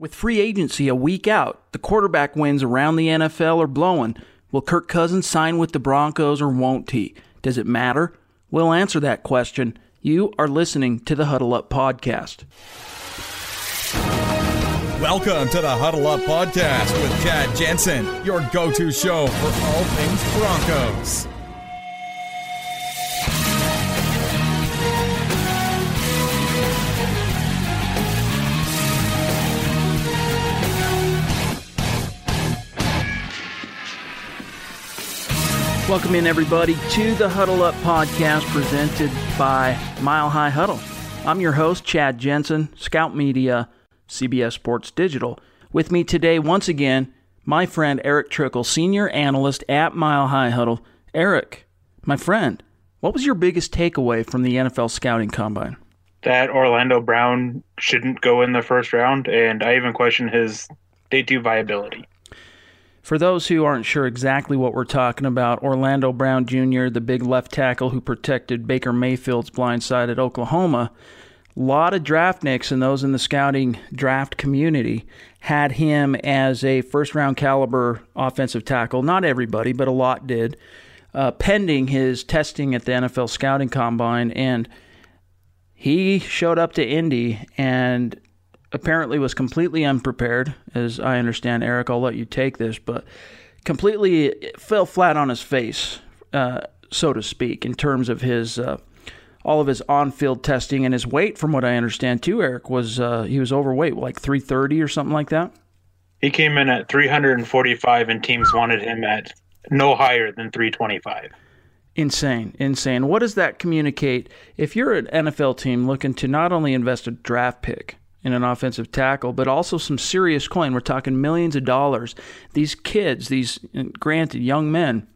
With free agency a week out, the quarterback wins around the NFL are blowing. Will Kirk Cousins sign with the Broncos or won't he? Does it matter? We'll answer that question. You are listening to the Huddle Up Podcast. Welcome to the Huddle Up Podcast with Chad Jensen, your go to show for all things Broncos. Welcome in, everybody, to the Huddle Up podcast presented by Mile High Huddle. I'm your host, Chad Jensen, Scout Media, CBS Sports Digital. With me today, once again, my friend Erick Trickel, senior analyst at Mile High Huddle. Erick, my friend, what was your biggest takeaway from the NFL scouting combine? That Orlando Brown shouldn't go in the first round, and I even question his day two viability. For those who aren't sure exactly what we're talking about, Orlando Brown Jr., the big left tackle who protected Baker Mayfield's blind side at Oklahoma, a lot of draftniks and those in the scouting draft community had him as a first round caliber offensive tackle. Not everybody, but a lot did, uh, pending his testing at the NFL scouting combine. And he showed up to Indy and apparently was completely unprepared, as I understand. Erick, I'll let you take this, but completely fell flat on his face, uh, so to speak, in terms of his uh, all of his on-field testing and his weight. From what I understand, too, Erick was uh, he was overweight, like 330 or something like that. He came in at 345, and teams wanted him at no higher than 325. Insane, insane. What does that communicate? If you're an NFL team looking to not only invest a draft pick, in an offensive tackle, but also some serious coin. We're talking millions of dollars. These kids, these granted young men,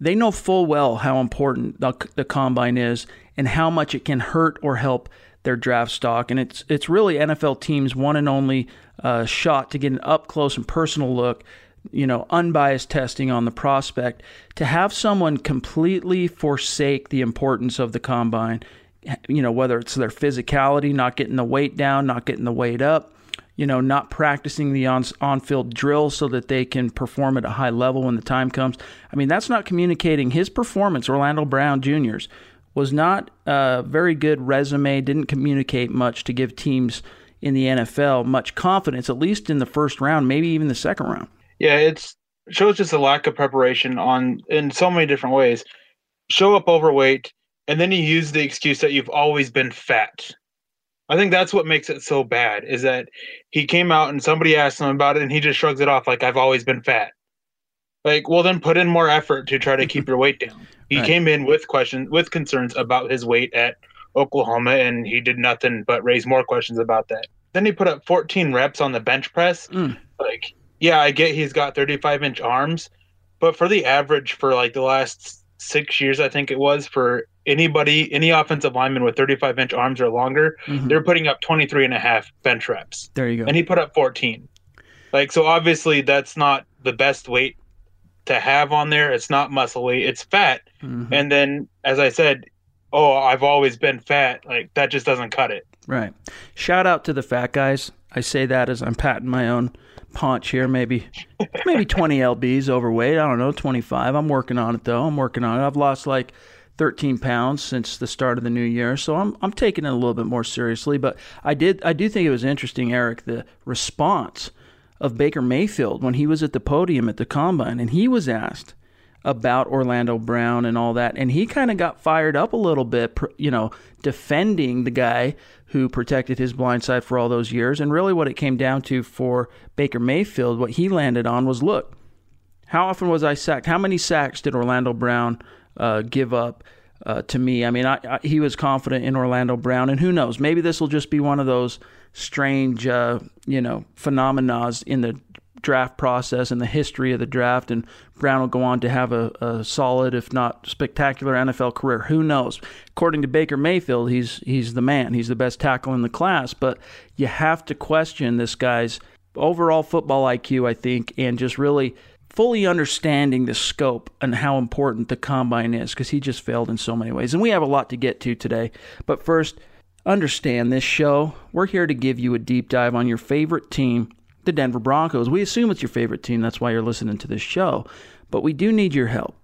they know full well how important the, the combine is and how much it can hurt or help their draft stock. And it's it's really NFL teams' one and only uh, shot to get an up close and personal look. You know, unbiased testing on the prospect. To have someone completely forsake the importance of the combine you know, whether it's their physicality, not getting the weight down, not getting the weight up, you know, not practicing the on on field drills so that they can perform at a high level when the time comes. I mean, that's not communicating his performance. Orlando Brown Jr.'s was not a very good resume. Didn't communicate much to give teams in the NFL much confidence, at least in the first round, maybe even the second round. Yeah, it's shows just a lack of preparation on in so many different ways. Show up overweight, and then you use the excuse that you've always been fat. I think that's what makes it so bad is that he came out and somebody asked him about it and he just shrugs it off like I've always been fat. Like, well then put in more effort to try to keep your weight down. He right. came in with questions with concerns about his weight at Oklahoma and he did nothing but raise more questions about that. Then he put up 14 reps on the bench press. Mm. Like, yeah, I get he's got 35 inch arms, but for the average for like the last six years, I think it was for anybody, any offensive lineman with 35 inch arms or longer, mm-hmm. they're putting up 23 and a half bench reps. There you go. And he put up 14. Like, so obviously that's not the best weight to have on there. It's not muscle weight, it's fat. Mm-hmm. And then, as I said, oh, I've always been fat. Like, that just doesn't cut it. Right. Shout out to the fat guys. I say that as I'm patting my own paunch here. Maybe, maybe 20 lbs overweight. I don't know, 25. I'm working on it though. I'm working on it. I've lost like 13 pounds since the start of the new year, so I'm I'm taking it a little bit more seriously. But I did I do think it was interesting, Erick, the response of Baker Mayfield when he was at the podium at the combine, and he was asked about Orlando Brown and all that, and he kind of got fired up a little bit, you know, defending the guy who protected his blind side for all those years. And really, what it came down to for Baker Mayfield, what he landed on was, look, how often was I sacked? How many sacks did Orlando Brown? Uh, give up uh, to me. I mean, I, I, he was confident in Orlando Brown, and who knows? Maybe this will just be one of those strange, uh, you know, phenomena in the draft process and the history of the draft, and Brown will go on to have a, a, solid, if not spectacular, NFL career. Who knows? According to Baker Mayfield, he's he's the man. He's the best tackle in the class. But you have to question this guy's overall football IQ, I think, and just really fully understanding the scope and how important the combine is because he just failed in so many ways. And we have a lot to get to today. But first, understand this show. We're here to give you a deep dive on your favorite team the Denver Broncos. We assume it's your favorite team. That's why you're listening to this show. But we do need your help.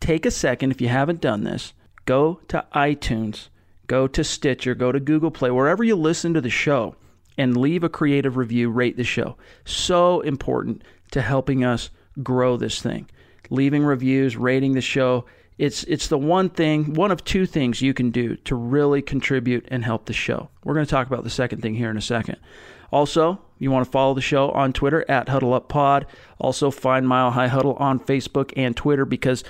Take a second if you haven't done this. Go to iTunes, go to Stitcher, go to Google Play, wherever you listen to the show, and leave a creative review. Rate the show. So important to helping us grow this thing. Leaving reviews, rating the show. It's it's the one thing, one of two things you can do to really contribute and help the show. We're going to talk about the second thing here in a second. Also, you want to follow the show on Twitter at Huddle Up Pod. Also, find Mile High Huddle on Facebook and Twitter because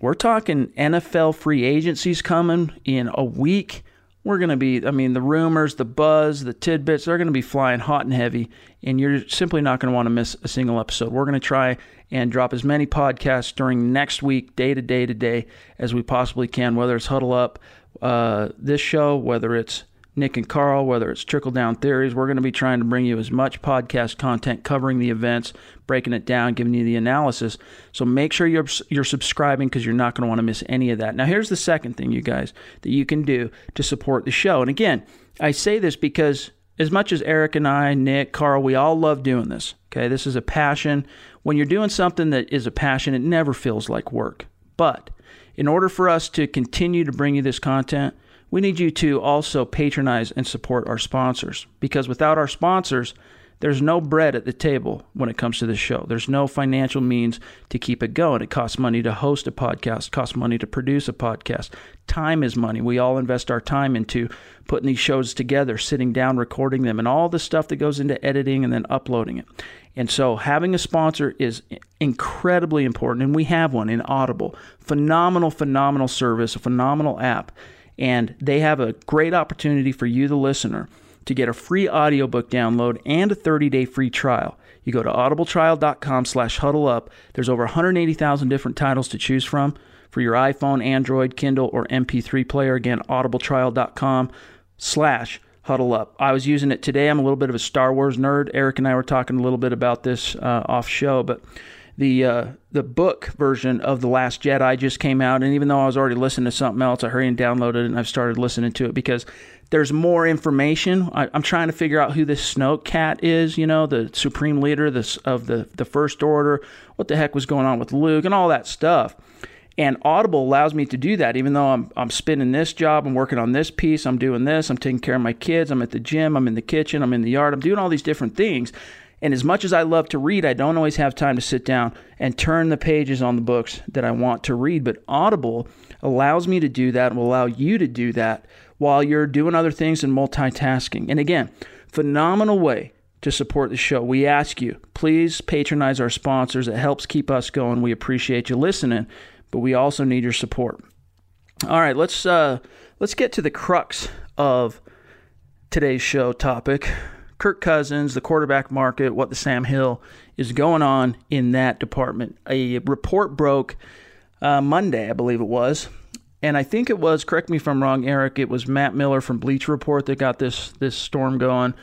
we're talking NFL free agencies coming in a week. We're going to be, I mean, the rumors, the buzz, the tidbits, they're going to be flying hot and heavy, and you're simply not going to want to miss a single episode. We're going to try and drop as many podcasts during next week, day to day to day, as we possibly can, whether it's Huddle Up, uh, this show, whether it's Nick and Carl, whether it's Trickle Down Theories, we're going to be trying to bring you as much podcast content covering the events, breaking it down, giving you the analysis. So make sure you're you're subscribing because you're not going to want to miss any of that. Now, here's the second thing, you guys, that you can do to support the show. And again, I say this because as much as Erick and I, Nick, Carl, we all love doing this. Okay, this is a passion. When you're doing something that is a passion, it never feels like work. But in order for us to continue to bring you this content, we need you to also patronize and support our sponsors because without our sponsors, there's no bread at the table when it comes to this show. There's no financial means to keep it going. It costs money to host a podcast, costs money to produce a podcast. Time is money. We all invest our time into putting these shows together, sitting down, recording them, and all the stuff that goes into editing and then uploading it. And so having a sponsor is incredibly important, and we have one in Audible. Phenomenal, phenomenal service, a phenomenal app and they have a great opportunity for you, the listener, to get a free audiobook download and a 30-day free trial. You go to audibletrial.com slash huddle up. There's over 180,000 different titles to choose from for your iPhone, Android, Kindle, or MP3 player. Again, audibletrial.com slash huddle up. I was using it today. I'm a little bit of a Star Wars nerd. Erick and I were talking a little bit about this uh, off show, but the uh, the book version of the Last Jedi just came out, and even though I was already listening to something else, I hurried and downloaded it, and I've started listening to it because there's more information. I, am trying to figure out who this Snoke cat is, you know, the supreme leader this, of the the First Order. What the heck was going on with Luke and all that stuff. And Audible allows me to do that, even though I'm I'm spinning this job, I'm working on this piece, I'm doing this, I'm taking care of my kids, I'm at the gym, I'm in the kitchen, I'm in the yard, I'm doing all these different things. And as much as I love to read, I don't always have time to sit down and turn the pages on the books that I want to read. But Audible allows me to do that and will allow you to do that while you're doing other things and multitasking. And again, phenomenal way to support the show. We ask you, please patronize our sponsors. It helps keep us going. We appreciate you listening, but we also need your support. All right, let's uh, let's get to the crux of today's show topic. Kirk Cousins, the quarterback market, what the Sam Hill is going on in that department. A report broke uh, Monday, I believe it was, and I think it was. Correct me if I'm wrong, Erick. It was Matt Miller from Bleacher Report that got this this storm going.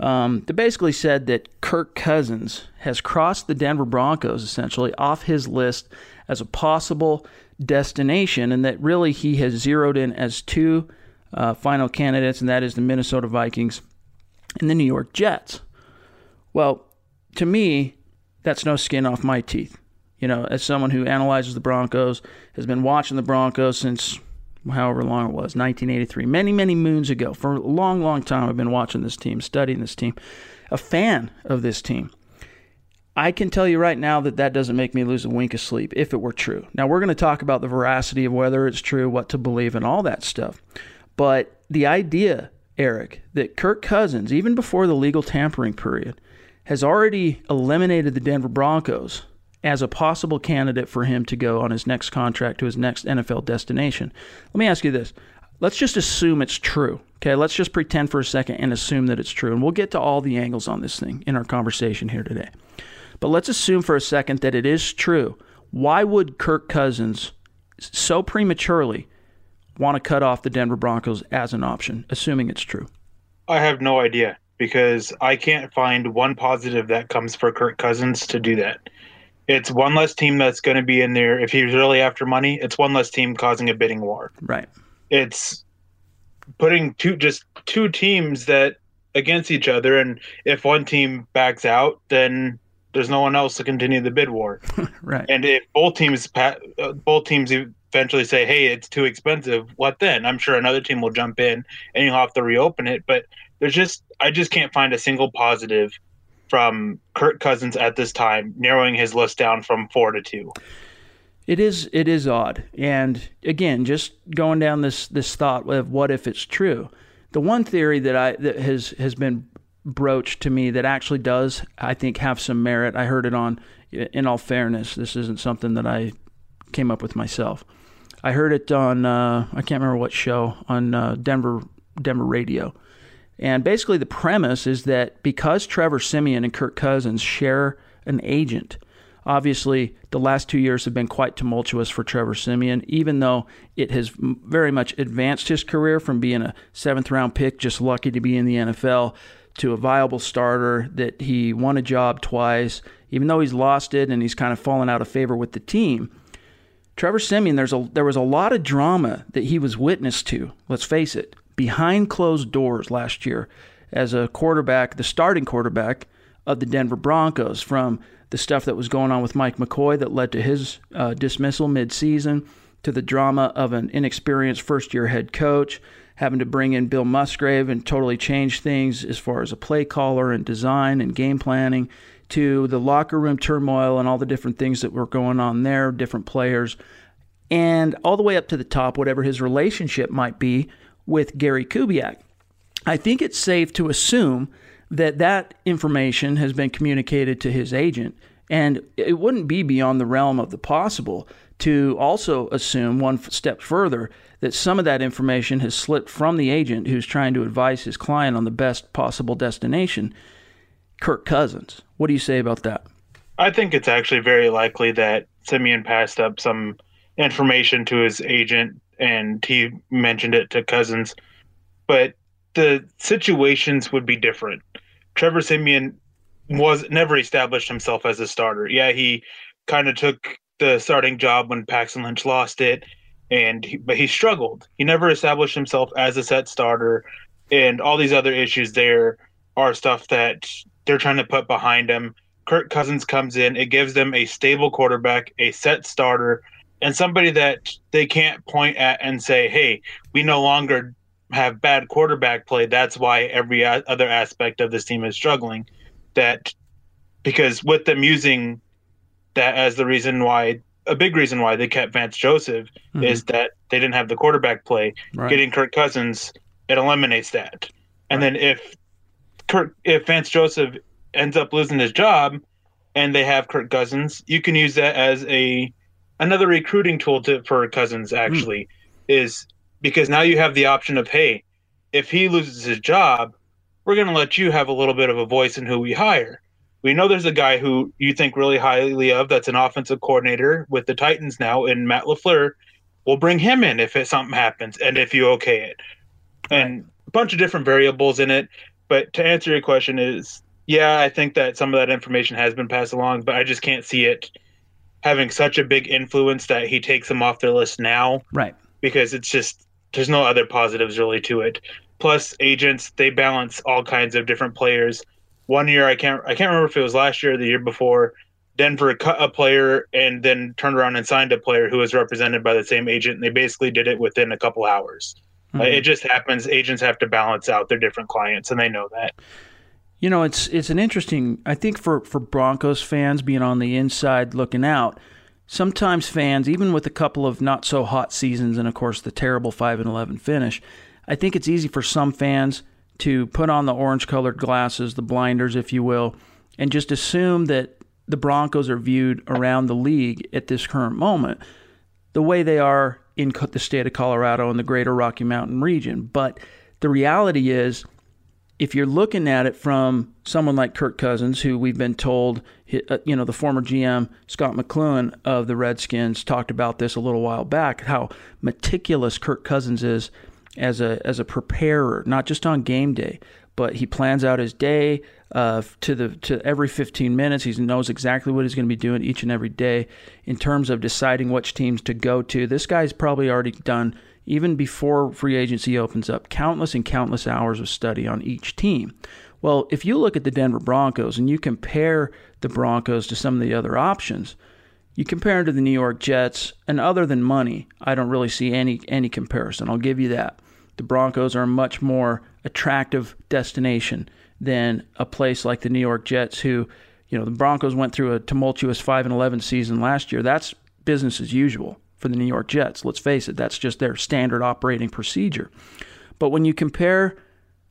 Um, that basically said that Kirk Cousins has crossed the Denver Broncos essentially off his list as a possible destination, and that really he has zeroed in as two uh, final candidates, and that is the Minnesota Vikings and the New York Jets. Well, to me, that's no skin off my teeth. You know, as someone who analyzes the Broncos, has been watching the Broncos since however long it was, 1983, many, many moons ago. For a long, long time, I've been watching this team, studying this team, a fan of this team. I can tell you right now that that doesn't make me lose a wink of sleep if it were true. Now, we're going to talk about the veracity of whether it's true, what to believe, and all that stuff. But the idea Erick, that Kirk Cousins, even before the legal tampering period, has already eliminated the Denver Broncos as a possible candidate for him to go on his next contract to his next NFL destination. Let me ask you this. Let's just assume it's true. Okay, let's just pretend for a second and assume that it's true. And we'll get to all the angles on this thing in our conversation here today. But let's assume for a second that it is true. Why would Kirk Cousins so prematurely want to cut off the Denver Broncos as an option, assuming it's true? I have no idea because I can't find one positive that comes for Kirk Cousins to do that. It's one less team that's going to be in there. If he's really after money, it's one less team causing a bidding war. Right. It's putting two just two teams that against each other, and if one team backs out, then there's no one else to continue the bid war. right. And if both teams uh, both teams eventually say, "Hey, it's too expensive," what then? I'm sure another team will jump in and you'll have to reopen it. But there's just I just can't find a single positive from Kirk Cousins at this time, narrowing his list down from four to two. It is it is odd, and again, just going down this this thought of what if it's true. The one theory that I that has has been broached to me that actually does, I think, have some merit. I heard it on. In all fairness, this isn't something that I came up with myself. I heard it on uh, I can't remember what show on uh, Denver Denver radio, and basically the premise is that because Trevor Siemian and Kirk Cousins share an agent, obviously the last two years have been quite tumultuous for Trevor Siemian, even though it has very much advanced his career from being a seventh round pick, just lucky to be in the NFL, to a viable starter that he won a job twice, even though he's lost it and he's kind of fallen out of favor with the team. Trevor Siemian, there's a there was a lot of drama that he was witness to. Let's face it, behind closed doors last year, as a quarterback, the starting quarterback of the Denver Broncos, from the stuff that was going on with Mike McCoy that led to his uh, dismissal midseason, to the drama of an inexperienced first-year head coach having to bring in Bill Musgrave and totally change things as far as a play caller and design and game planning, to the locker room turmoil and all the different things that were going on there, different players, and all the way up to the top, whatever his relationship might be with Gary Kubiak. I think it's safe to assume that that information has been communicated to his agent, and it wouldn't be beyond the realm of the possible to also assume one step further that some of that information has slipped from the agent who's trying to advise his client on the best possible destination, Kirk Cousins. What do you say about that? I think it's actually very likely that Siemian passed up some information to his agent and he mentioned it to Cousins. But the situations would be different. Trevor Siemian was never established himself as a starter. Yeah, he kind of took the starting job when Paxton Lynch lost it and he, but he struggled. He never established himself as a set starter, and all these other issues there are stuff that they're trying to put behind him. Kirk Cousins comes in, it gives them a stable quarterback, a set starter, and somebody that they can't point at and say, "Hey, we no longer have bad quarterback play. That's why every other aspect of this team is struggling." That because with them using that as the reason why a big reason why they kept Vance Joseph mm-hmm. is that they didn't have the quarterback play. Right. Getting Kirk Cousins it eliminates that. And right. then if Kirk if Vance Joseph ends up losing his job and they have Kirk Cousins, you can use that as a another recruiting tool to, for Cousins hmm. actually mm. is because now you have the option of hey, if he loses his job, we're going to let you have a little bit of a voice in who we hire we know there's a guy who you think really highly of that's an offensive coordinator with the Titans now in Matt LaFleur. We'll bring him in if it, something happens and if you okay it. And a bunch of different variables in it. But to answer your question is yeah, I think that some of that information has been passed along, but I just can't see it having such a big influence that he takes them off their list now. Right. Because it's just there's no other positives really to it. Plus agents, they balance all kinds of different players one year I can't I can't remember if it was last year or the year before. Denver cut a player and then turned around and signed a player who was represented by the same agent. And they basically did it within a couple hours. Mm-hmm. It just happens. Agents have to balance out their different clients, and they know that. You know, it's it's an interesting. I think for for Broncos fans being on the inside looking out, sometimes fans, even with a couple of not so hot seasons, and of course the terrible five and eleven finish, I think it's easy for some fans to put on the orange colored glasses, the blinders, if you will, and just assume that the Broncos are viewed around the league at this current moment the way they are in the state of Colorado and the greater Rocky Mountain region. But the reality is, if you're looking at it from someone like Kirk Cousins, who we've been told, uh, you know, the former GM Scot McCloughan of the Redskins talked about this a little while back, how meticulous Kirk Cousins is as a as a preparer, not just on game day, but he plans out his day uh, to the to every 15 minutes. He knows exactly what he's going to be doing each and every day in terms of deciding which teams to go to. This guy's probably already done even before free agency opens up, countless and countless hours of study on each team. Well, if you look at the Denver Broncos and you compare the Broncos to some of the other options, you compare them to the New York Jets, and other than money, I don't really see any any comparison. I'll give you that. The Broncos are much more attractive destination than a place like the New York Jets, who, you know, the Broncos went through a tumultuous 5 and 11 season last year. That's business as usual for the New York Jets. Let's face it, that's just their standard operating procedure. But when you compare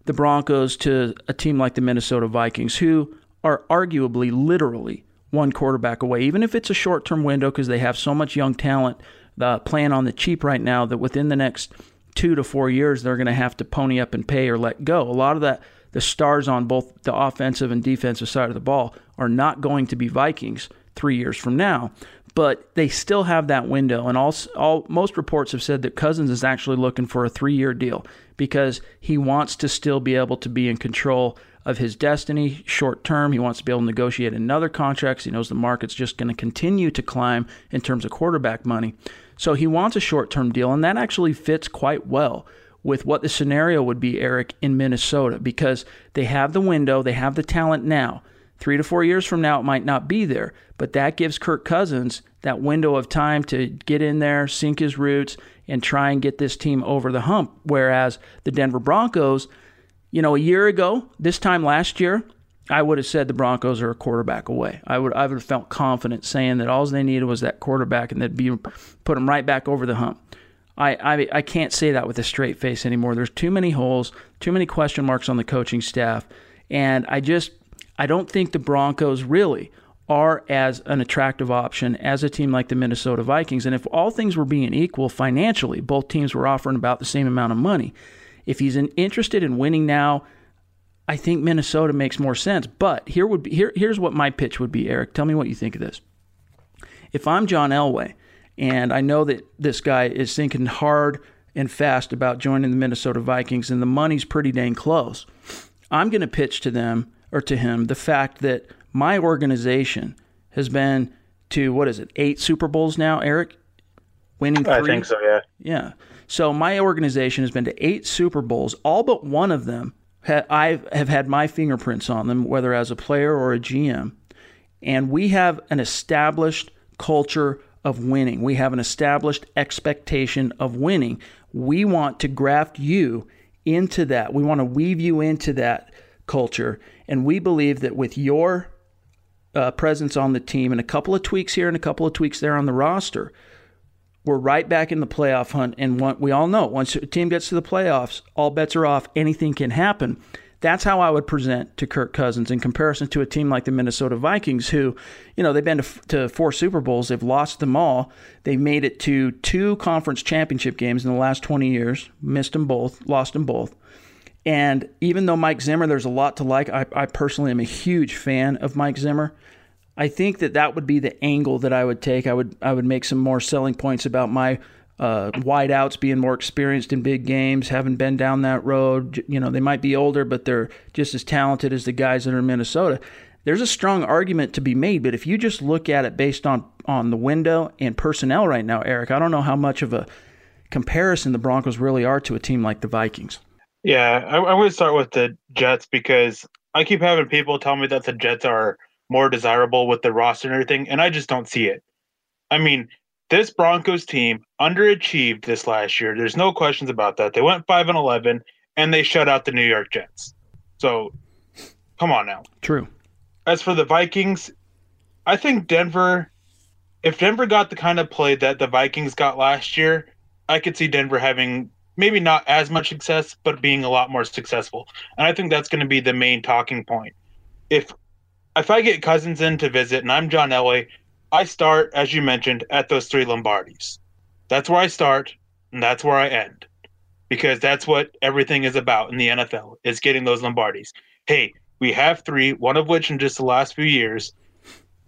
the Broncos to a team like the Minnesota Vikings, who are arguably, literally, one quarterback away, even if it's a short term window because they have so much young talent uh, playing on the cheap right now that within the next two to four years they're going to have to pony up and pay or let go. A lot of that, the stars on both the offensive and defensive side of the ball are not going to be Vikings three years from now. But they still have that window, and all, all most reports have said that Cousins is actually looking for a three-year deal because he wants to still be able to be in control of his destiny short term. He wants to be able to negotiate another contract. He knows the market's just going to continue to climb in terms of quarterback money. So he wants a short term deal, and that actually fits quite well with what the scenario would be, Erick, in Minnesota, because they have the window, they have the talent now. Three to four years from now, it might not be there, but that gives Kirk Cousins that window of time to get in there, sink his roots, and try and get this team over the hump. Whereas the Denver Broncos, you know, a year ago, this time last year, I would have said the Broncos are a quarterback away. I would I would have felt confident saying that all they needed was that quarterback and they'd be put them right back over the hump. I, I I can't say that with a straight face anymore. There's too many holes, too many question marks on the coaching staff, and I just I don't think the Broncos really are as an attractive option as a team like the Minnesota Vikings. And if all things were being equal financially, both teams were offering about the same amount of money. If he's interested in winning now, I think Minnesota makes more sense. But here would be here here's what my pitch would be, Erick. Tell me what you think of this. If I'm John Elway, and I know that this guy is thinking hard and fast about joining the Minnesota Vikings, and the money's pretty dang close, I'm going to pitch to them or to him the fact that my organization has been to what is it, eight Super Bowls now, Erick? Winning three. I think so, yeah. Yeah. So my organization has been to eight Super Bowls. All but one of them, I have had my fingerprints on them, whether as a player or a GM. And we have an established culture of winning. We have an established expectation of winning. We want to graft you into that. We want to weave you into that culture. And we believe that with your uh, presence on the team and a couple of tweaks here and a couple of tweaks there on the roster, we're right back in the playoff hunt. And we all know once a team gets to the playoffs, all bets are off. Anything can happen. That's how I would present to Kirk Cousins in comparison to a team like the Minnesota Vikings, who, you know, they've been to, to four Super Bowls, they've lost them all. They've made it to two conference championship games in the last 20 years, missed them both, lost them both. And even though Mike Zimmer, there's a lot to like, I, I personally am a huge fan of Mike Zimmer. I think that that would be the angle that I would take. I would I would make some more selling points about my uh, wideouts being more experienced in big games, having been down that road. You know, they might be older, but they're just as talented as the guys that are in Minnesota. There's a strong argument to be made, but if you just look at it based on on the window and personnel right now, Erick, I don't know how much of a comparison the Broncos really are to a team like the Vikings. Yeah, I, I would start with the Jets because I keep having people tell me that the Jets are more desirable with the roster and everything, and I just don't see it. I mean, this Broncos team underachieved this last year. There's no questions about that. They went five and eleven, and they shut out the New York Jets. So, come on now. True. As for the Vikings, I think Denver. If Denver got the kind of play that the Vikings got last year, I could see Denver having maybe not as much success, but being a lot more successful. And I think that's going to be the main talking point. If if I get Cousins in to visit and I'm John Elway, I start, as you mentioned, at those three Lombardis. That's where I start and that's where I end. Because that's what everything is about in the NFL is getting those Lombardis. Hey, we have three, one of which in just the last few years.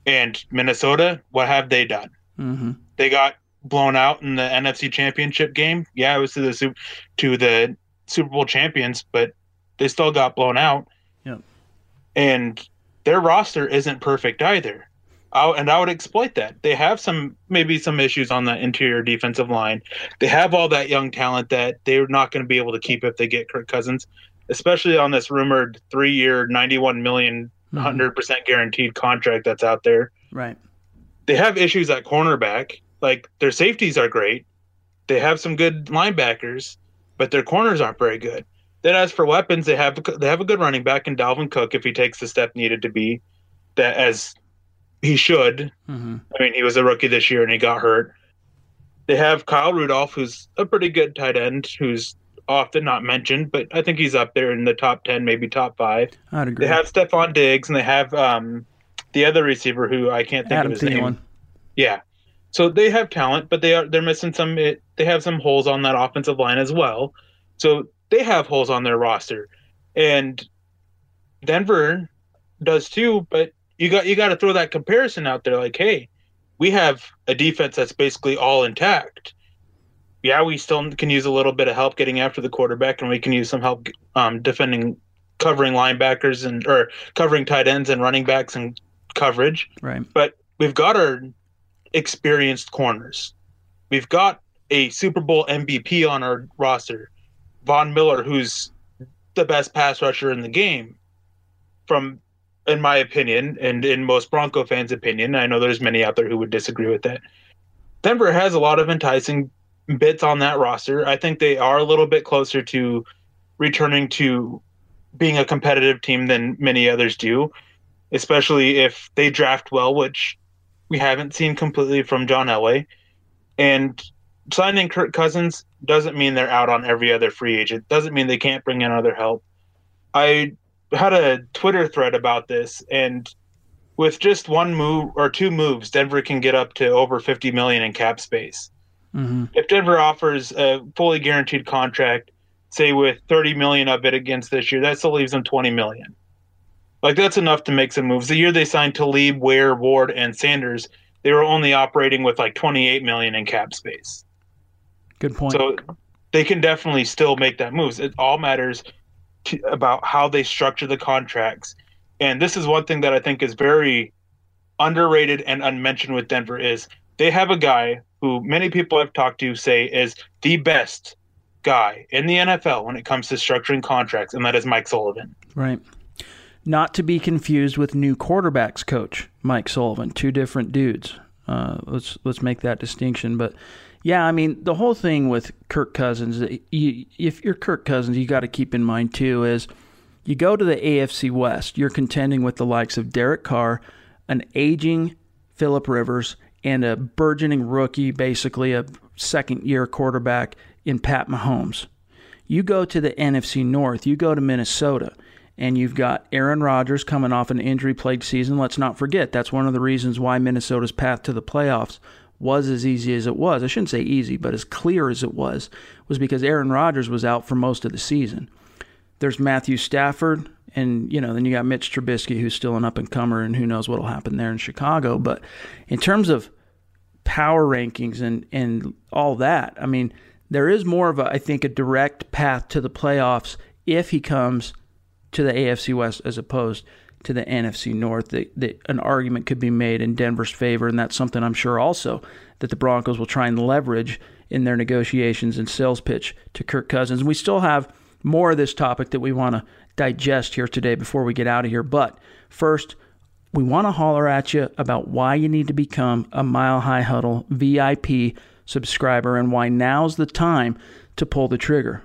And Minnesota, what have they done? Mm-hmm. They got blown out in the NFC Championship game. Yeah, it was to the to the Super Bowl champions, but they still got blown out. Yeah. And their roster isn't perfect either. I, and I would exploit that. They have some maybe some issues on the interior defensive line. They have all that young talent that they're not going to be able to keep if they get Kirk Cousins, especially on this rumored three-year, ninety-one million, mm-hmm. hundred percent guaranteed contract that's out there. Right. They have issues at cornerback. Like their safeties are great. They have some good linebackers, but their corners aren't very good. Then as for weapons, they have they have a good running back in Dalvin Cook if he takes the step needed to be that as he should. Mm-hmm. I mean, he was a rookie this year and he got hurt. They have Kyle Rudolph, who's a pretty good tight end, who's often not mentioned, but I think he's up there in the top ten, maybe top five. I'd agree. They have Stefon Diggs and they have um, the other receiver who I can't think Adam of his Thielen. name. Yeah. So they have talent, but they are they're missing some. It, they have some holes on that offensive line as well. So they have holes on their roster, and Denver does too. But you got you got to throw that comparison out there. Like, hey, we have a defense that's basically all intact. Yeah, we still can use a little bit of help getting after the quarterback, and we can use some help um, defending, covering linebackers and or covering tight ends and running backs and coverage Right. but we've got our experienced corners. We've got a Super Bowl MVP on our roster, Von Miller, who's the best pass rusher in the game. From, in my opinion, and in most Bronco fans' opinion, I know there's many out there who would disagree with that. Denver has a lot of enticing bits on that roster. I think they are a little bit closer to returning to being a competitive team than many others do, especially if they draft well, which we haven't seen completely from John Elway. And signing Kirk Cousins doesn't mean they're out on every other free agent. Doesn't mean they can't bring in other help. I had a Twitter thread about this, and with just one move or two moves, Denver can get up to over 50 million in cap space. Mm-hmm. If Denver offers a fully guaranteed contract, say with 30 million of it against this year, that still leaves them 20 million. Like that's enough to make some moves. The year they signed Talib, Ware, Ward, and Sanders, they were only operating with like 28 million in cap space. Good point. So they can definitely still make that moves. It all matters to, about how they structure the contracts. And this is one thing that I think is very underrated and unmentioned with Denver is they have a guy who many people I've talked to say is the best guy in the NFL when it comes to structuring contracts, and that is Mike Sullivan. Right. Not to be confused with new quarterbacks coach Mike Sullivan. Two different dudes. Uh, let's let's make that distinction. But yeah, I mean the whole thing with Kirk Cousins. Eh, you, if you're Kirk Cousins, you got to keep in mind too is you go to the AFC West. You're contending with the likes of Derek Carr, an aging Philip Rivers, and a burgeoning rookie, basically a second year quarterback in Pat Mahomes. You go to the NFC North. You go to Minnesota and you've got Aaron Rodgers coming off an injury plagued season. Let's not forget that's one of the reasons why Minnesota's path to the playoffs was as easy as it was. I shouldn't say easy, but as clear as it was, was because Aaron Rodgers was out for most of the season. There's Matthew Stafford, and you know, then you got Mitch Trubisky, who's still an up and comer, and who knows what'll happen there in Chicago. But in terms of power rankings and and all that, I mean, there is more of a, I think, a direct path to the playoffs if he comes to the AFC West as opposed to the NFC North. That, that an argument could be made in Denver's favor, and that's something I'm sure also that the Broncos will try and leverage in their negotiations and sales pitch to Kirk Cousins. And we still have more of this topic that we want to digest here today before we get out of here. But first, we want to holler at you about why you need to become a Mile High Huddle VIP subscriber and why now's the time to pull the trigger.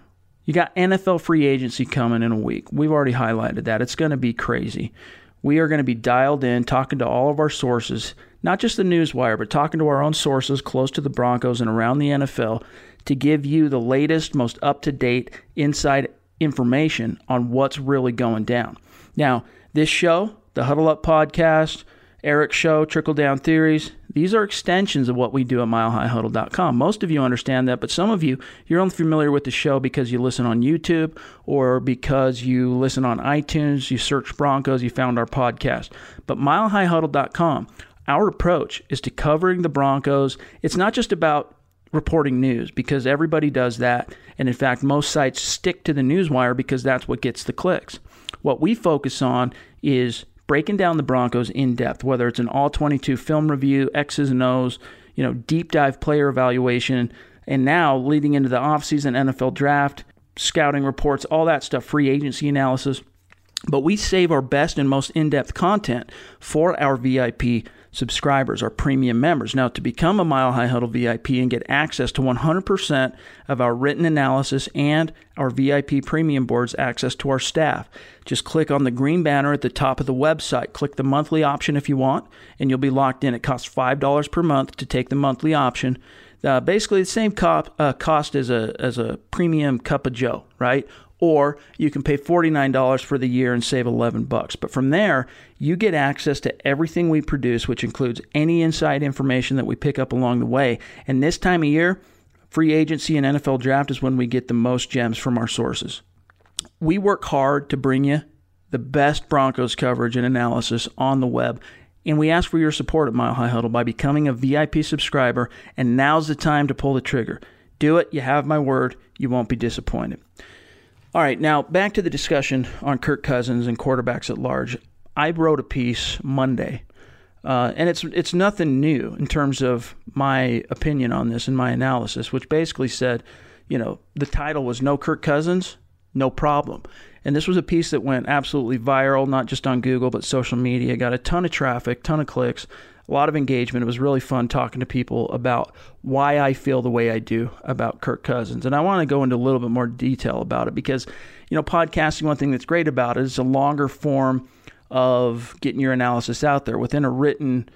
You got NFL free agency coming in a week. We've already highlighted that. It's going to be crazy. We are going to be dialed in, talking to all of our sources, not just the newswire, but talking to our own sources close to the Broncos and around the NFL to give you the latest, most up to date inside information on what's really going down. Now, this show, the Huddle Up podcast, Erick's show, Trickle Down Theories, these are extensions of what we do at milehighhuddle.com. Most of you understand that, but some of you, you're only familiar with the show because you listen on YouTube or because you listen on iTunes, you search Broncos, you found our podcast. But milehighhuddle.com, our approach is to covering the Broncos. It's not just about reporting news because everybody does that. And in fact, most sites stick to the newswire because that's what gets the clicks. What we focus on is breaking down the Broncos in depth, whether it's an all 22 film review, X's and O's, you know, deep dive player evaluation, and now leading into the offseason NFL draft, scouting reports, all that stuff, free agency analysis. But we save our best and most in depth content for our VIP subscribers, our premium members. Now, to become a Mile High Huddle VIP and get access to 100% of our written analysis and our VIP premium boards access to our staff, just click on the green banner at the top of the website. Click the monthly option if you want, and you'll be locked in. It costs $5 per month to take the monthly option. Uh, basically, the same cop, uh, cost as a as a premium cup of Joe, right? or you can pay $49 for the year and save 11 bucks. But from there, you get access to everything we produce, which includes any inside information that we pick up along the way. And this time of year, free agency and NFL draft is when we get the most gems from our sources. We work hard to bring you the best Broncos coverage and analysis on the web. And we ask for your support at Mile High Huddle by becoming a VIP subscriber. And now's the time to pull the trigger. Do it. You have my word. You won't be disappointed. All right, now back to the discussion on Kirk Cousins and quarterbacks at large. I wrote a piece Monday, uh, and it's it's nothing new in terms of my opinion on this and my analysis, which basically said, you know, the title was "No Kirk Cousins, No Problem," and this was a piece that went absolutely viral, not just on Google but social media, got a ton of traffic, ton of clicks a lot of engagement. It was really fun talking to people about why I feel the way I do about Kirk Cousins. And I want to go into a little bit more detail about it because, you know, podcasting, one thing that's great about it is a longer form of getting your analysis out there. Within a written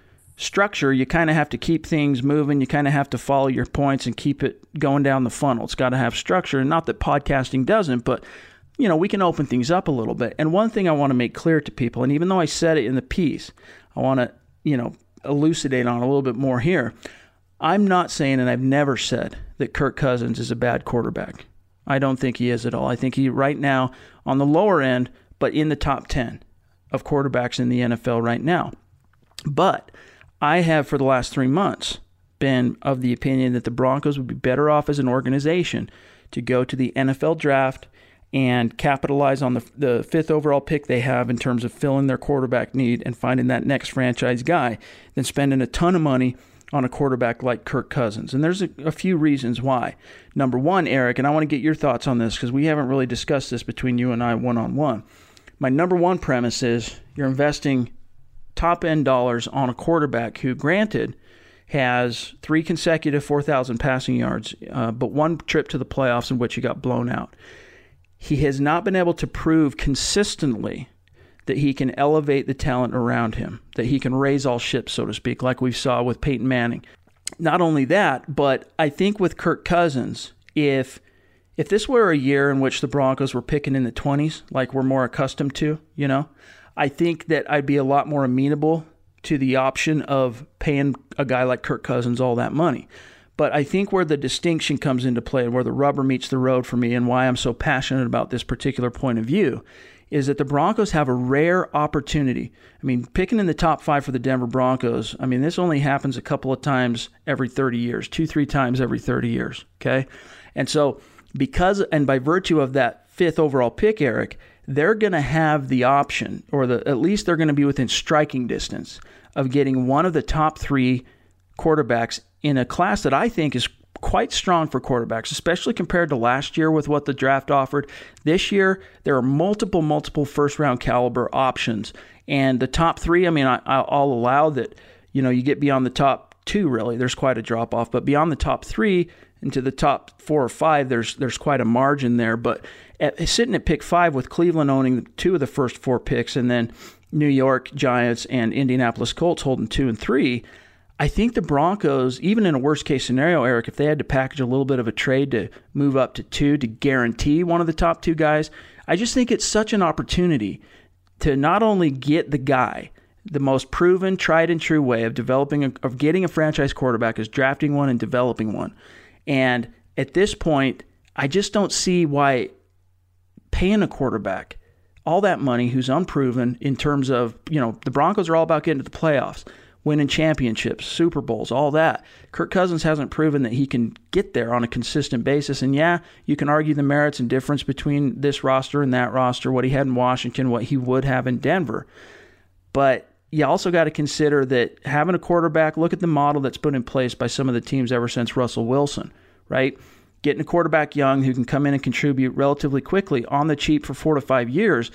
structure, you kind of have to keep things moving. You kind of have to follow your points and keep it going down the funnel. It's got to have structure. And not that podcasting doesn't, but you know, we can open things up a little bit. And one thing I want to make clear to people, and even though I said it in the piece, I want to, you know, elucidate on a little bit more here. I'm not saying, and I've never said, that Kirk Cousins is a bad quarterback. I don't think he is at all. I think he, right now, on the lower end, but in the top 10 of quarterbacks in the NFL right now. But I have, for the last three months, been of the opinion that the Broncos would be better off as an organization to go to the NFL draft and capitalize on the, the fifth overall pick they have in terms of filling their quarterback need and finding that next franchise guy than spending a ton of money on a quarterback like Kirk Cousins. And there's a, a few reasons why. Number one, Erick, and I want to get your thoughts on this because we haven't really discussed this between you and I one on one. My number one premise is you're investing top end dollars on a quarterback who, granted, has three consecutive 4,000 passing yards, uh, but one trip to the playoffs in which he got blown out he has not been able to prove consistently that he can elevate the talent around him, that he can raise all ships, so to speak, like we saw with Peyton Manning. Not only that, but I think with Kirk Cousins, if if this were a year in which the Broncos were picking in the 20s, like we're more accustomed to, you know, I think that I'd be a lot more amenable to the option of paying a guy like Kirk Cousins all that money. But I think where the distinction comes into play and where the rubber meets the road for me and why I'm so passionate about this particular point of view is that the Broncos have a rare opportunity. I mean, picking in the top five for the Denver Broncos, I mean, this only happens a couple of times every 30 years, two, three times every 30 years. Okay. And so, because, and by virtue of that fifth overall pick, Erick, they're going to have the option, or the, at least they're going to be within striking distance of getting one of the top three quarterbacks in a class that I think is quite strong for quarterbacks, especially compared to last year with what the draft offered. This year, there are multiple, multiple first round caliber options. And the top three, I mean, I, I'll allow that, you know, you get beyond the top two, really, there's quite a drop off. But beyond the top three into the top four or five, there's there's quite a margin there. But at, sitting at pick five with Cleveland owning two of the first four picks and then New York Giants and Indianapolis Colts holding two and three, I think the Broncos, even in a worst case scenario, Erick, if they had to package a little bit of a trade to move up to two to guarantee one of the top two guys, I just think it's such an opportunity to not only get the guy, the most proven, tried and true way of developing, a, of getting a franchise quarterback is drafting one and developing one. And at this point, I just don't see why paying a quarterback all that money who's unproven in terms of, you know, the Broncos are all about getting to the playoffs winning championships, Super Bowls, all that. Kirk Cousins hasn't proven that he can get there on a consistent basis. And yeah, you can argue the merits and difference between this roster and that roster, what he had in Washington, what he would have in Denver. But you also got to consider that having a quarterback, look at the model that's put in place by some of the teams ever since Russell Wilson, right? Getting a quarterback young who can come in and contribute relatively quickly on the cheap for four to five years.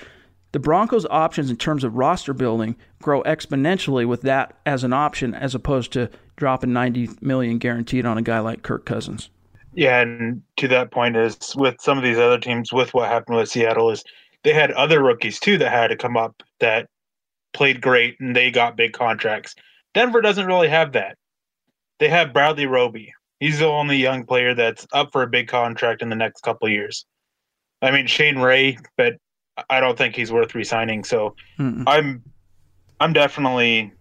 The Broncos' options in terms of roster building grow exponentially with that as an option, as opposed to dropping 90 million guaranteed on a guy like Kirk Cousins. Yeah, and to that point is with some of these other teams, with what happened with Seattle, is they had other rookies too that had to come up that played great and they got big contracts. Denver doesn't really have that. They have Bradley Roby. He's the only young player that's up for a big contract in the next couple years. I mean Shane Ray, but I don't think he's worth resigning. So Mm-mm. I'm I'm definitely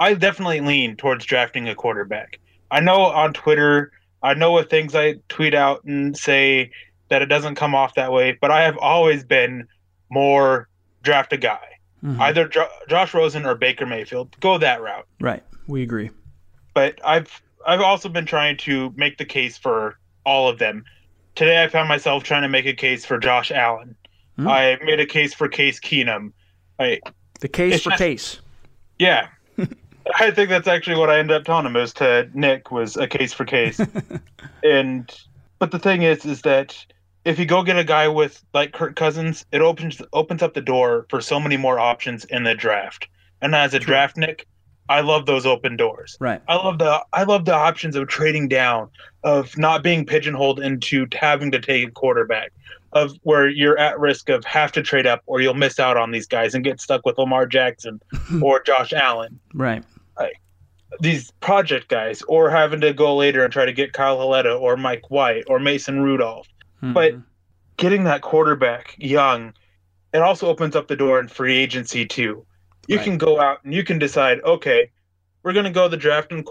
I definitely lean towards drafting a quarterback. I know on Twitter I know with things I tweet out and say that it doesn't come off that way, but I have always been more draft a guy, mm-hmm. either jo- Josh Rosen or Baker Mayfield. Go that route. Right. We agree. But I've I've also been trying to make the case for all of them. Today I found myself trying to make a case for Josh Allen. Mm-hmm. I made a case for Case Keenum. I the case for just, Case. Yeah, I think that's actually what I ended up telling him is to Nick was a case for case. and but the thing is is that if you go get a guy with like Kirk Cousins, it opens opens up the door for so many more options in the draft. And as a True. draftnik, I love those open doors. Right. I love the I love the options of trading down, of not being pigeonholed into having to take a quarterback, of where you're at risk of have to trade up or you'll miss out on these guys and get stuck with Lamar Jackson or Josh Allen. Right like these project guys, or having to go later and try to get Kyle Lauletta or Mike White or Mason Rudolph. Mm-hmm. But getting that quarterback young, it also opens up the door in free agency too. You right. can go out and you can decide, okay, we're going to go the draft and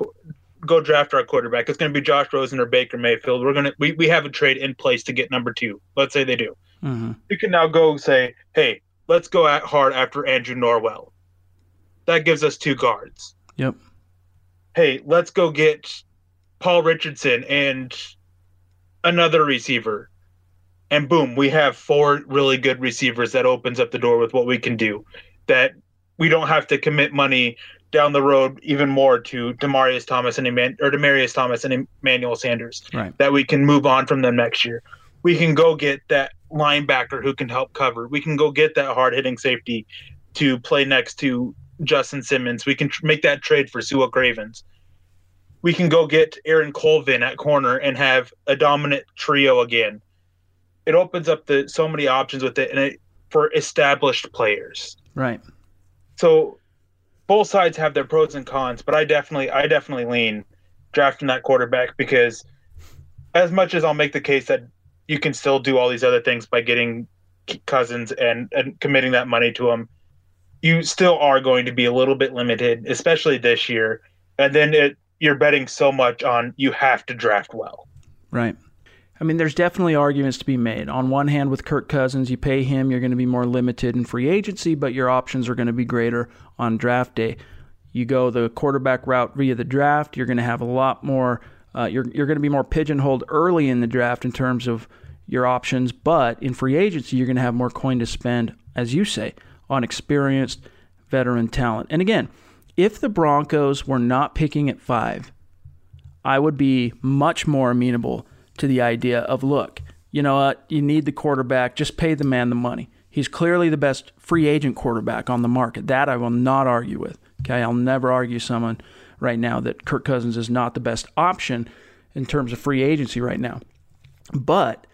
go draft our quarterback. It's going to be Josh Rosen or Baker Mayfield. We're going to we, we have a trade in place to get number two. Let's say they do. Mm-hmm. You can now go say, hey, let's go at hard after Andrew Norwell. That gives us two guards. Yep. Hey, let's go get Paul Richardson and another receiver. And boom, we have four really good receivers that opens up the door with what we can do. That we don't have to commit money down the road even more to Demaryius Thomas and Eman- or Demaryius Thomas and Emmanuel Sanders. Right. That we can move on from them next year. We can go get that linebacker who can help cover. We can go get that hard hitting safety to play next to Justin Simmons. We can tr- make that trade for Sua Cravens. We can go get Aaron Colvin at corner and have a dominant trio again. It opens up the so many options with it, and it for established players. Right. So both sides have their pros and cons, but I definitely I definitely lean drafting that quarterback because as much as I'll make the case that you can still do all these other things by getting Cousins and, and committing that money to him you still are going to be a little bit limited, especially this year. And then it, you're betting so much on you have to draft well. Right. I mean, there's definitely arguments to be made. On one hand, with Kirk Cousins, you pay him, you're going to be more limited in free agency, but your options are going to be greater on draft day. You go the quarterback route via the draft, you're going to have a lot more. Uh, you're you're going to be more pigeonholed early in the draft in terms of your options, but in free agency, you're going to have more coin to spend, as you say, on experienced veteran talent. And again, if the Broncos were not picking at five, I would be much more amenable to the idea of look, you know what, you need the quarterback, just pay the man the money. He's clearly the best free agent quarterback on the market. That I will not argue with. Okay, I'll never argue someone right now that Kirk Cousins is not the best option in terms of free agency right now. But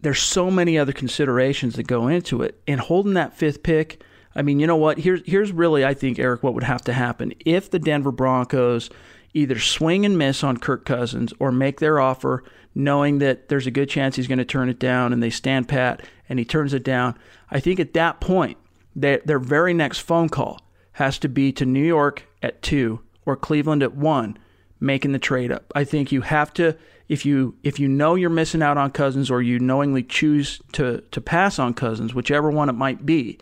there's so many other considerations that go into it. And holding that fifth pick, I mean, you know what? Here's here's really I think Erick what would have to happen if the Denver Broncos either swing and miss on Kirk Cousins or make their offer knowing that there's a good chance he's going to turn it down and they stand pat and he turns it down. I think at that point, that their very next phone call has to be to New York at 2 or Cleveland at 1 making the trade up. I think you have to if you if you know you're missing out on Cousins or you knowingly choose to to pass on Cousins, whichever one it might be,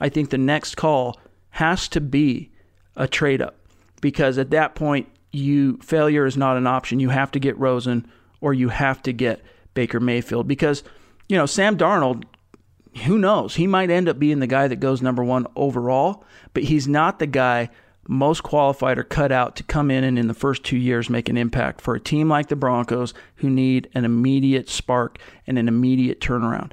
I think the next call has to be a trade up because at that point you failure is not an option. You have to get Rosen or you have to get Baker Mayfield because you know Sam Darnold who knows? He might end up being the guy that goes number one overall, but he's not the guy most qualified or cut out to come in and in the first two years make an impact for a team like the Broncos who need an immediate spark and an immediate turnaround.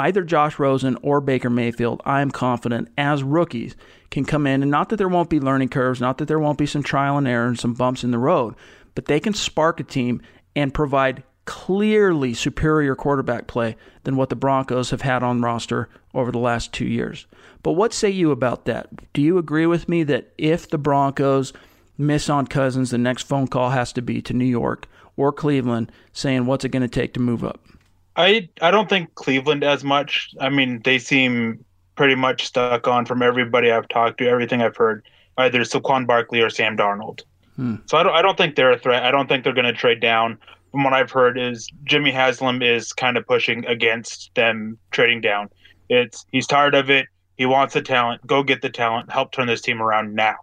Either Josh Rosen or Baker Mayfield, I am confident as rookies can come in, and not that there won't be learning curves, not that there won't be some trial and error and some bumps in the road, but they can spark a team and provide clearly superior quarterback play than what the Broncos have had on roster over the last two years. But what say you about that? Do you agree with me that if the Broncos miss on Cousins, the next phone call has to be to New York or Cleveland saying what's it going to take to move up? I I don't think Cleveland as much. I mean, they seem pretty much stuck on from everybody I've talked to, everything I've heard, either Saquon Barkley or Sam Darnold. Hmm. So I don't I don't think they're a threat. I don't think they're going to trade down. From what I've heard, is Jimmy Haslam is kind of pushing against them trading down. It's he's tired of it. He wants the talent. Go get the talent. Help turn this team around now.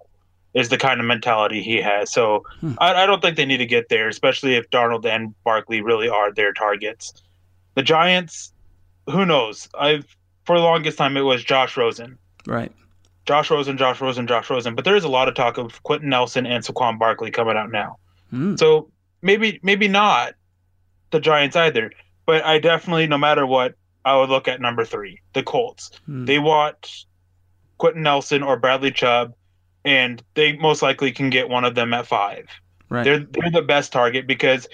Is the kind of mentality he has. So hmm. I, I, don't think they need to get there, especially if Darnold and Barkley really are their targets. The Giants, who knows? I've for the longest time it was Josh Rosen. Right. Josh Rosen, Josh Rosen, Josh Rosen. But there is a lot of talk of Quenton Nelson and Saquon Barkley coming out now. Hmm. So maybe maybe not the Giants either. But I definitely, no matter what, I would look at number three, the Colts. Hmm. They want Quenton Nelson or Bradley Chubb, and they most likely can get one of them at five. Right. They're they're the best target because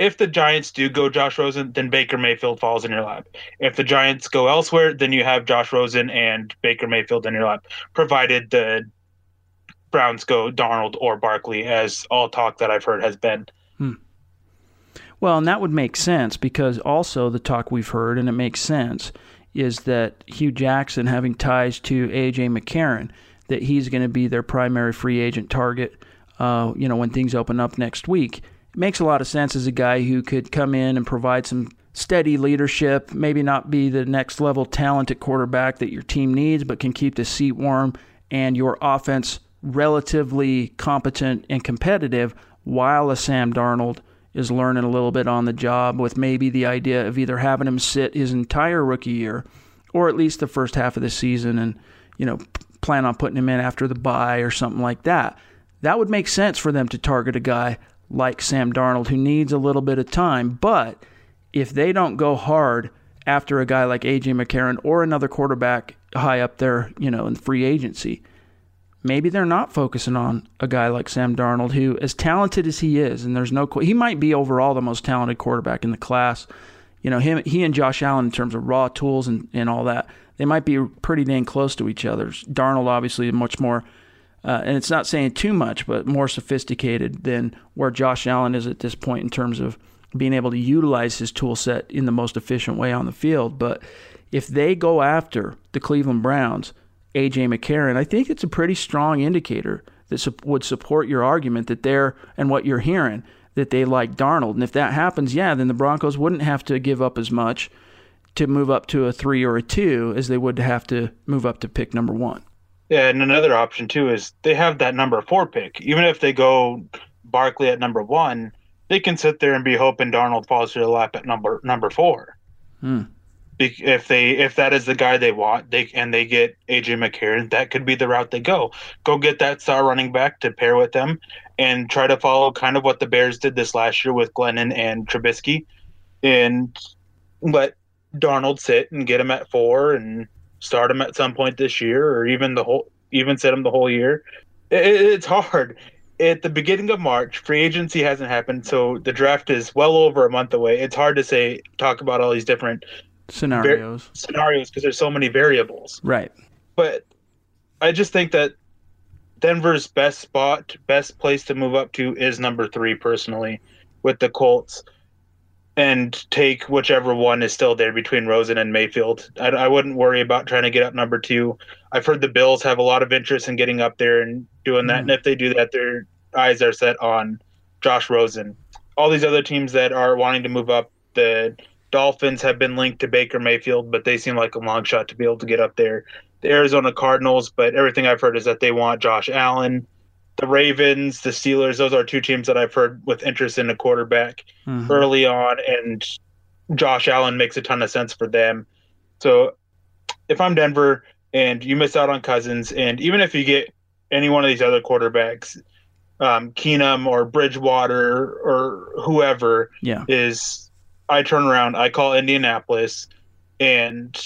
if the Giants do go Josh Rosen, then Baker Mayfield falls in your lap. If the Giants go elsewhere, then you have Josh Rosen and Baker Mayfield in your lap, provided the Browns go Darnold or Barkley, as all talk that I've heard has been. Hmm. Well, and that would make sense because also the talk we've heard, and it makes sense, is that Hue Jackson having ties to AJ McCarron, that he's going to be their primary free agent target. Uh, you know, when things open up next week, makes a lot of sense as a guy who could come in and provide some steady leadership, maybe not be the next level talented quarterback that your team needs, but can keep the seat warm and your offense relatively competent and competitive while a Sam Darnold is learning a little bit on the job with maybe the idea of either having him sit his entire rookie year or at least the first half of the season and, you know, plan on putting him in after the bye or something like that. That would make sense for them to target a guy like Sam Darnold who needs a little bit of time. But if they don't go hard after a guy like AJ McCarron or another quarterback high up there, you know, in free agency, maybe they're not focusing on a guy like Sam Darnold, who, as talented as he is, and there's no, he might be overall the most talented quarterback in the class. You know, him, he and Josh Allen in terms of raw tools and, and all that, they might be pretty dang close to each other. Darnold obviously much more, uh, and it's not saying too much, but more sophisticated than where Josh Allen is at this point in terms of being able to utilize his tool set in the most efficient way on the field. But if they go after the Cleveland Browns AJ McCarron, I think it's a pretty strong indicator that su- would support your argument that they're and what you're hearing that they like Darnold. And if that happens, yeah, then the Broncos wouldn't have to give up as much to move up to a three or a two as they would have to move up to pick number one. Yeah, and another option too is they have that number four pick. Even if they go Barkley at number one, they can sit there and be hoping Darnold falls to the lap at number number four. Hmm if they if that is the guy they want they and they get AJ McCarron that could be the route they go go get that star running back to pair with them and try to follow kind of what the Bears did this last year with Glennon and Trubisky and let Darnold sit and get him at four and start him at some point this year or even the whole even sit him the whole year it, it's hard at the beginning of March, free agency hasn't happened, so the draft is well over a month away. It's hard to say talk about all these different scenarios var- scenarios because there's so many variables. Right. But I just think that Denver's best spot, best place to move up to is number three, personally, with the Colts, and take whichever one is still there between Rosen and Mayfield. I, I wouldn't worry about trying to get up number two. I've heard the Bills have a lot of interest in getting up there and doing that, mm. and if they do that, their eyes are set on Josh Rosen. All these other teams that are wanting to move up, the Dolphins have been linked to Baker Mayfield, but they seem like a long shot to be able to get up there. The Arizona Cardinals, but everything I've heard is that they want Josh Allen. The Ravens, the Steelers, those are two teams that I've heard with interest in a quarterback mm-hmm. early on, and Josh Allen makes a ton of sense for them. So if I'm Denver and you miss out on Cousins, and even if you get any one of these other quarterbacks, um, Keenum or Bridgewater or whoever, Yeah. is I turn around, I call Indianapolis, and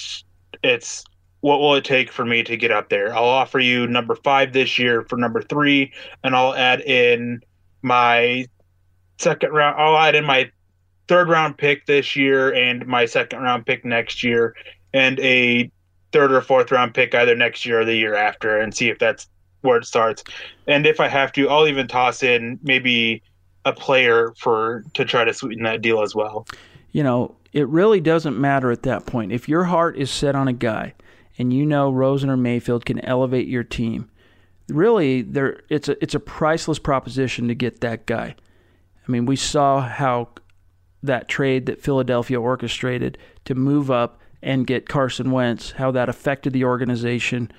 it's what will it take for me to get up there? I'll offer you number five this year for number three, and I'll add in my second round. I'll add in my third round pick this year and my second round pick next year, and a third or fourth round pick either next year or the year after, and see if that's where it starts. And if I have to, I'll even toss in maybe a player for to try to sweeten that deal as well. you know, it really doesn't matter at that point. If your heart is set on a guy and you know Rosen or Mayfield can elevate your team, really there it's a it's a priceless proposition to get that guy. I mean, we saw how that trade that Philadelphia orchestrated to move up and get Carson Wentz, how that affected the organization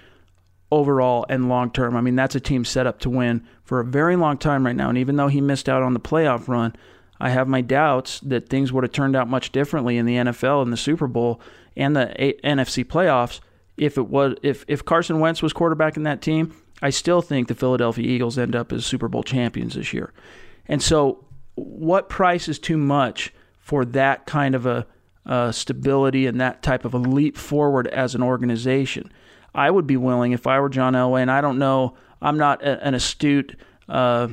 overall and long term. I mean, that's a team set up to win for a very long time right now. And even though he missed out on the playoff run, I have my doubts that things would have turned out much differently in the NFL and the Super Bowl and the A- NFC playoffs if it was if if Carson Wentz was quarterback in that team. I still think the Philadelphia Eagles end up as Super Bowl champions this year. And so, what price is too much for that kind of a uh, stability and that type of a leap forward as an organization? I would be willing if I were John Elway, and I don't know, I'm not a, an astute, uh,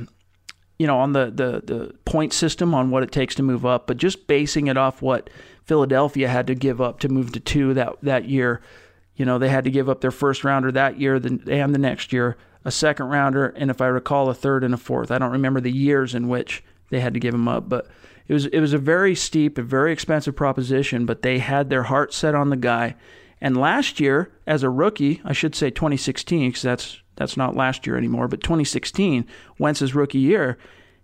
you know, on the, the the point system on what it takes to move up, but just basing it off what Philadelphia had to give up to move to two that that year. You know, they had to give up their first rounder that year and the next year, a second rounder, and if I recall, a third and a fourth. I don't remember the years in which they had to give them up, but it was it was a very steep, a very expensive proposition. But they had their heart set on the guy. And last year, as a rookie, I should say 2016, because that's that's not last year anymore, but 2016, Wentz's rookie year,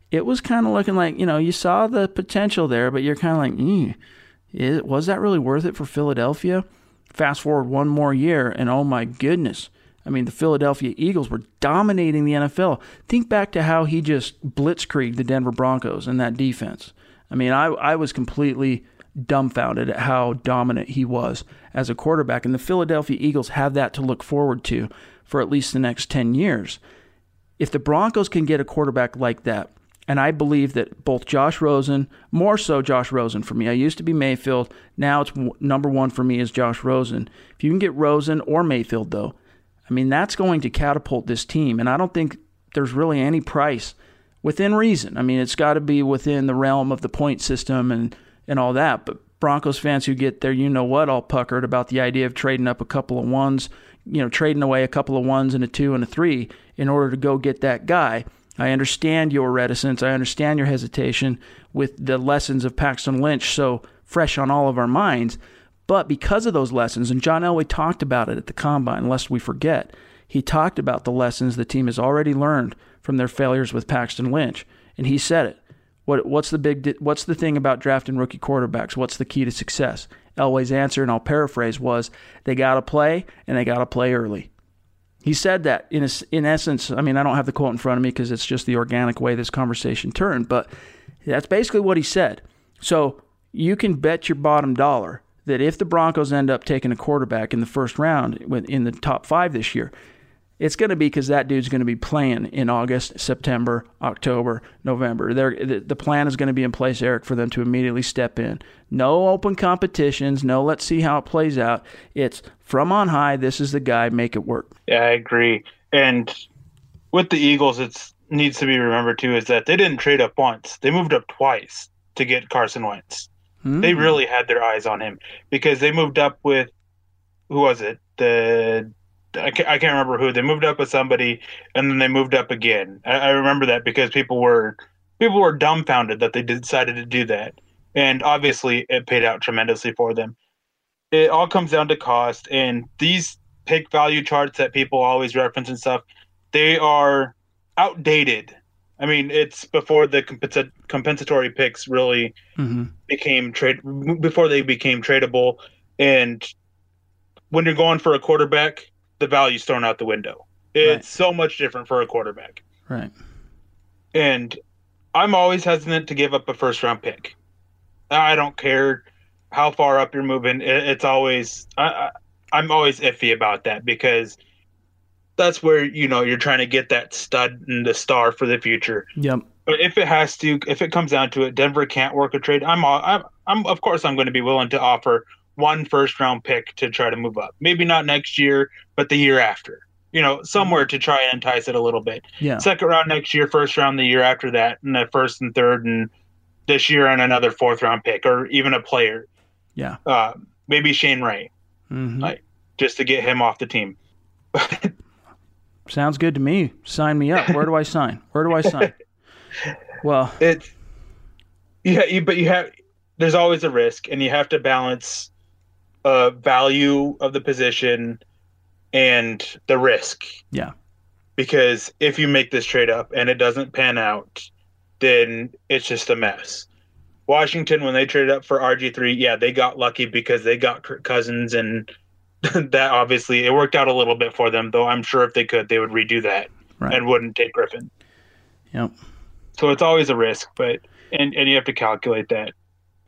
it was kind of looking like you know you saw the potential there, but you're kind of like, mm, was that really worth it for Philadelphia? Fast forward one more year, and oh my goodness. I mean, the Philadelphia Eagles were dominating the NFL. Think back to how he just blitzkrieged the Denver Broncos in that defense. I mean, I, I was completely dumbfounded at how dominant he was as a quarterback. And the Philadelphia Eagles have that to look forward to for at least the next 10 years. If the Broncos can get a quarterback like that, and I believe that both Josh Rosen, more so Josh Rosen for me. I used to be Mayfield. Now it's number one for me is Josh Rosen. If you can get Rosen or Mayfield, though, I mean, that's going to catapult this team. And I don't think there's really any price within reason. I mean, it's got to be within the realm of the point system and, and all that. But Broncos fans who get there, you know what, all puckered about the idea of trading up a couple of ones, you know, trading away a couple of ones and a two and a three in order to go get that guy. I understand your reticence. I understand your hesitation with the lessons of Paxton Lynch so fresh on all of our minds. But because of those lessons, and John Elway talked about it at the combine, lest we forget, he talked about the lessons the team has already learned from their failures with Paxton Lynch, and he said it. What, what's the big? What's the thing about drafting rookie quarterbacks? What's the key to success? Elway's answer, and I'll paraphrase, was they got to play and they got to play early. He said that in a, in essence. I mean, I don't have the quote in front of me because it's just the organic way this conversation turned, but that's basically what he said. So you can bet your bottom dollar that if the Broncos end up taking a quarterback in the first round in the top five this year, it's going to be because that dude's going to be playing in August, September, October, November. They're, the plan is going to be in place, Erick, for them to immediately step in. No open competitions. No, let's see how it plays out. It's from on high. This is the guy. Make it work. Yeah, I agree. And with the Eagles, it needs to be remembered too is that they didn't trade up once; they moved up twice to get Carson Wentz. Mm-hmm. They really had their eyes on him because they moved up with who was it? The I can't, I can't remember who. They moved up with somebody, and then they moved up again. I, I remember that because people were people were dumbfounded that they decided to do that, and obviously it paid out tremendously for them. It all comes down to cost, and these pick value charts that people always reference and stuff, they are outdated. I mean, it's before the compensa- compensatory picks really mm-hmm. became trade before they became tradable, and when you're going for a quarterback, the value's thrown out the window. It's right. so much different for a quarterback. Right. And I'm always hesitant to give up a first round pick. I don't care how far up you're moving, it, it's always I, I'm always iffy about that because that's where you know you're trying to get that stud and the star for the future. Yep. But if it has to, if it comes down to it, Denver can't work a trade. I'm, I'm, I'm of course, I'm going to be willing to offer one first round pick to try to move up. Maybe not next year, but the year after. You know, somewhere to try and entice it a little bit. Yeah. Second round next year, first round the year after that, and the first and third, and this year and another fourth round pick, or even a player. Yeah. Uh, maybe Shane Ray, Mhm. like just to get him off the team. Sounds good to me. Sign me up. Where do I sign? Where do I sign? Well, It's yeah, you, but you have there's always a risk, and you have to balance uh value of the position and the risk. Yeah. Because if you make this trade up and it doesn't pan out, then it's just a mess. Washington, when they traded up for RG three, yeah, they got lucky because they got Kirk Cousins, and that obviously it worked out a little bit for them. Though I'm sure if they could, they would redo that Right. and wouldn't take Griffin. Yep. So it's always a risk, but and and you have to calculate that.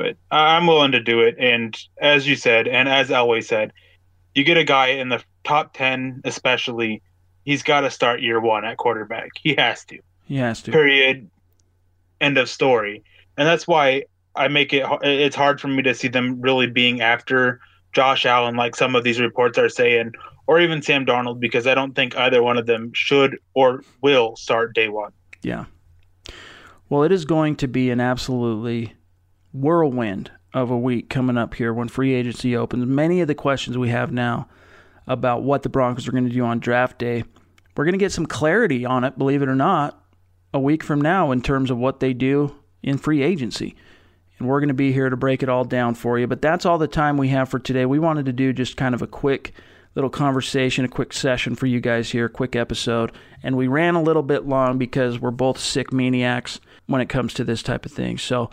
But I'm willing to do it. And as you said, and as Elway said, you get a guy in the top ten, especially, he's got to start year one at quarterback. He has to. he has to. Period. End of story. And that's why I make it. It's hard for me to see them really being after Josh Allen, like some of these reports are saying, or even Sam Darnold, because I don't think either one of them should or will start day one. Yeah. Well, it is going to be an absolutely whirlwind of a week coming up here when free agency opens. Many of the questions we have now about what the Broncos are going to do on draft day, we're going to get some clarity on it, believe it or not, a week from now in terms of what they do in free agency. And we're going to be here to break it all down for you. But that's all the time we have for today. We wanted to do just kind of a quick little conversation, a quick session for you guys here, a quick episode. And we ran a little bit long because we're both sick maniacs when it comes to this type of thing. So,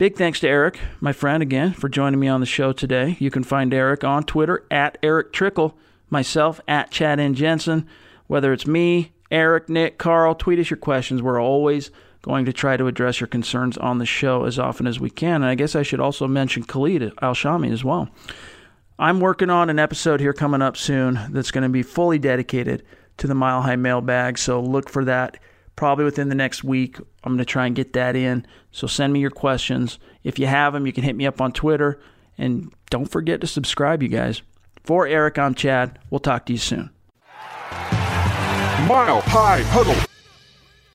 big thanks to Erick, my friend, again, for joining me on the show today. You can find Erick on Twitter at Erick Trickel, myself at Chad N. Jensen. Whether it's me, Erick, Nick, Carl, tweet us your questions. We're always going to try to address your concerns on the show as often as we can. And I guess I should also mention Khalid Al Shami as well. I'm working on an episode here coming up soon that's going to be fully dedicated to the Mile High Mailbag. So look for that probably within the next week. I'm going to try and get that in. So send me your questions. If you have them, you can hit me up on Twitter. And don't forget to subscribe, you guys. For Erick, I'm Chad. We'll talk to you soon. Mile High Huddle.